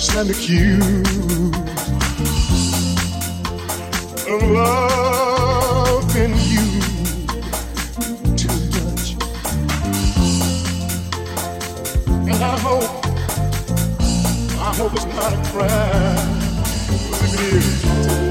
stand accused of loving you too much. And I hope, I hope it's not a crime, but here.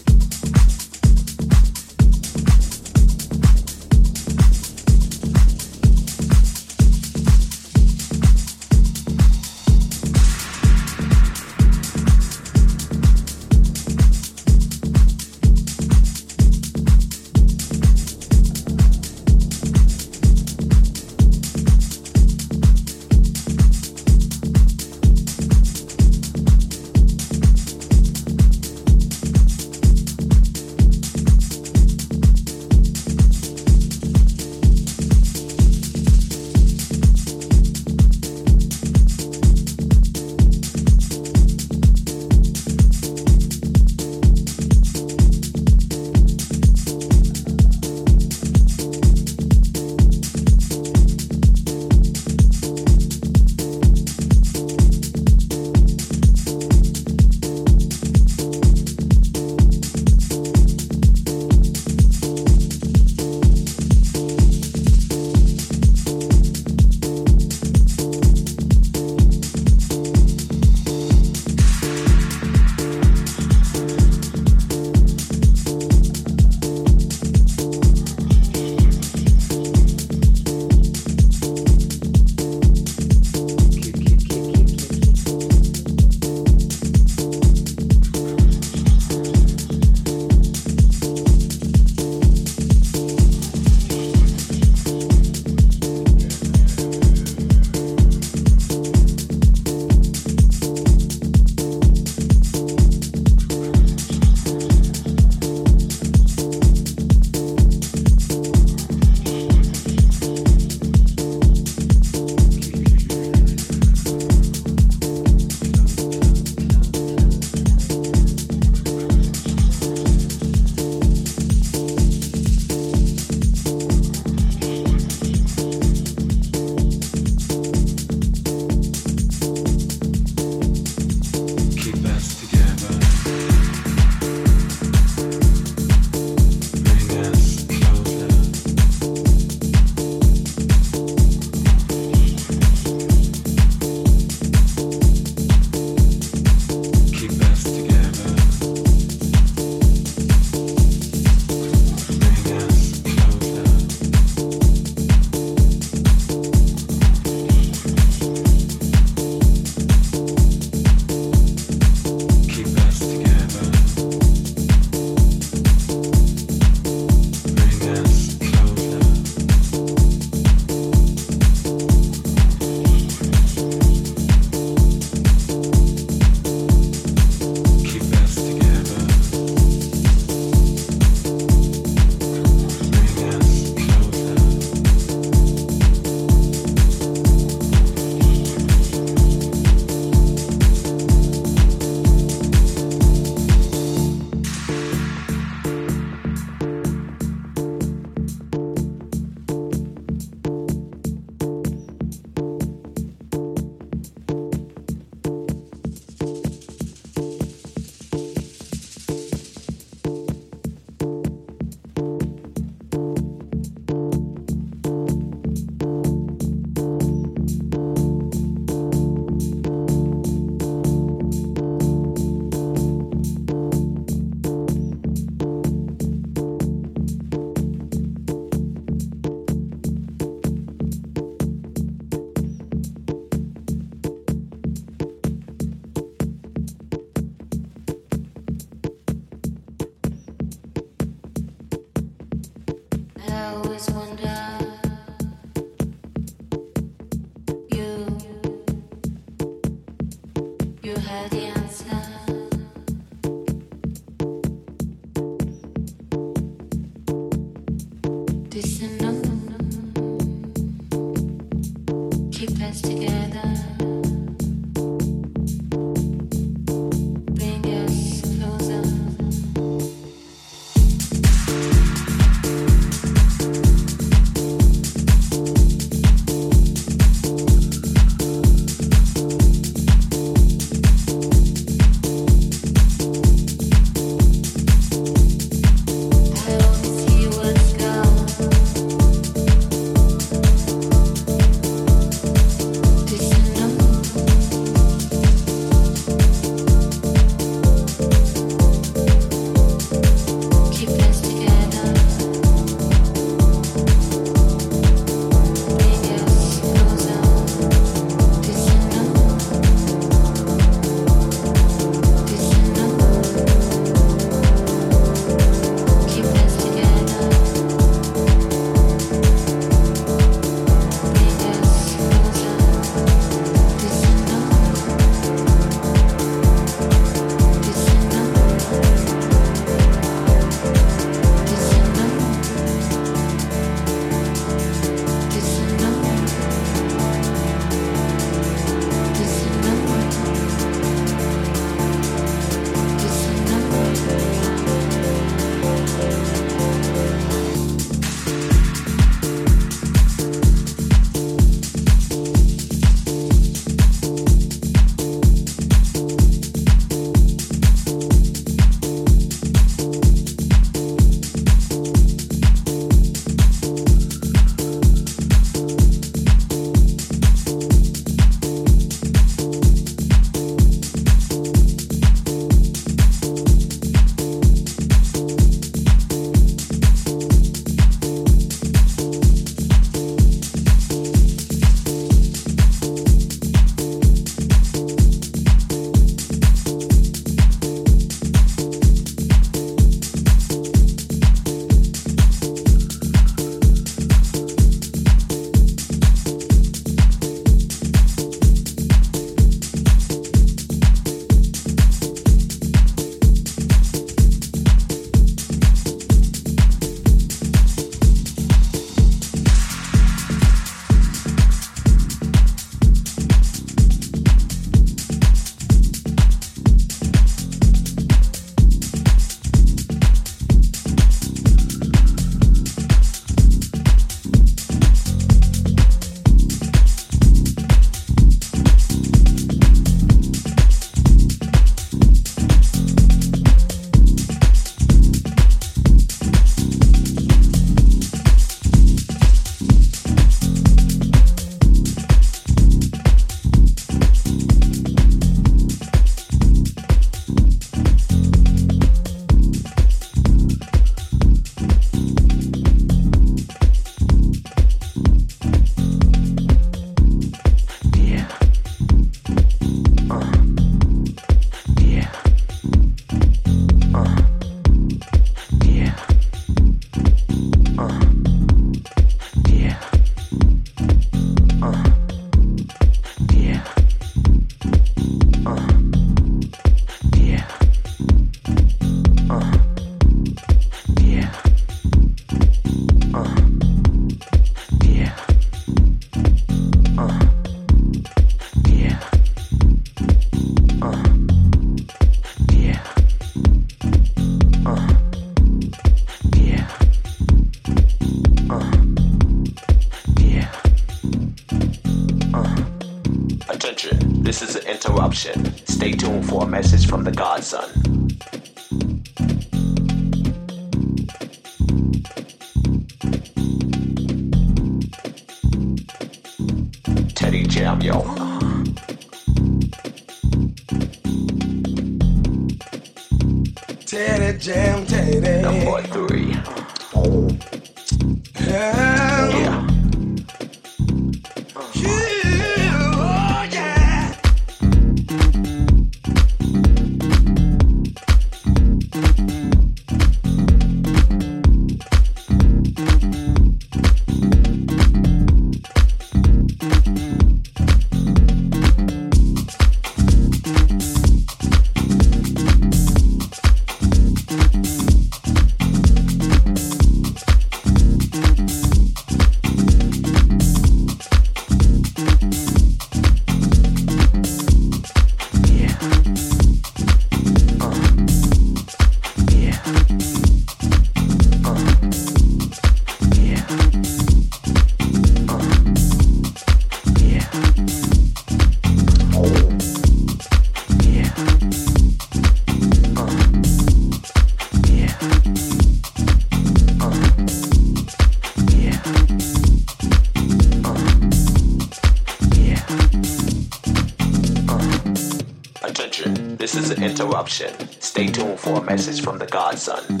Stay tuned for a message from the Godson.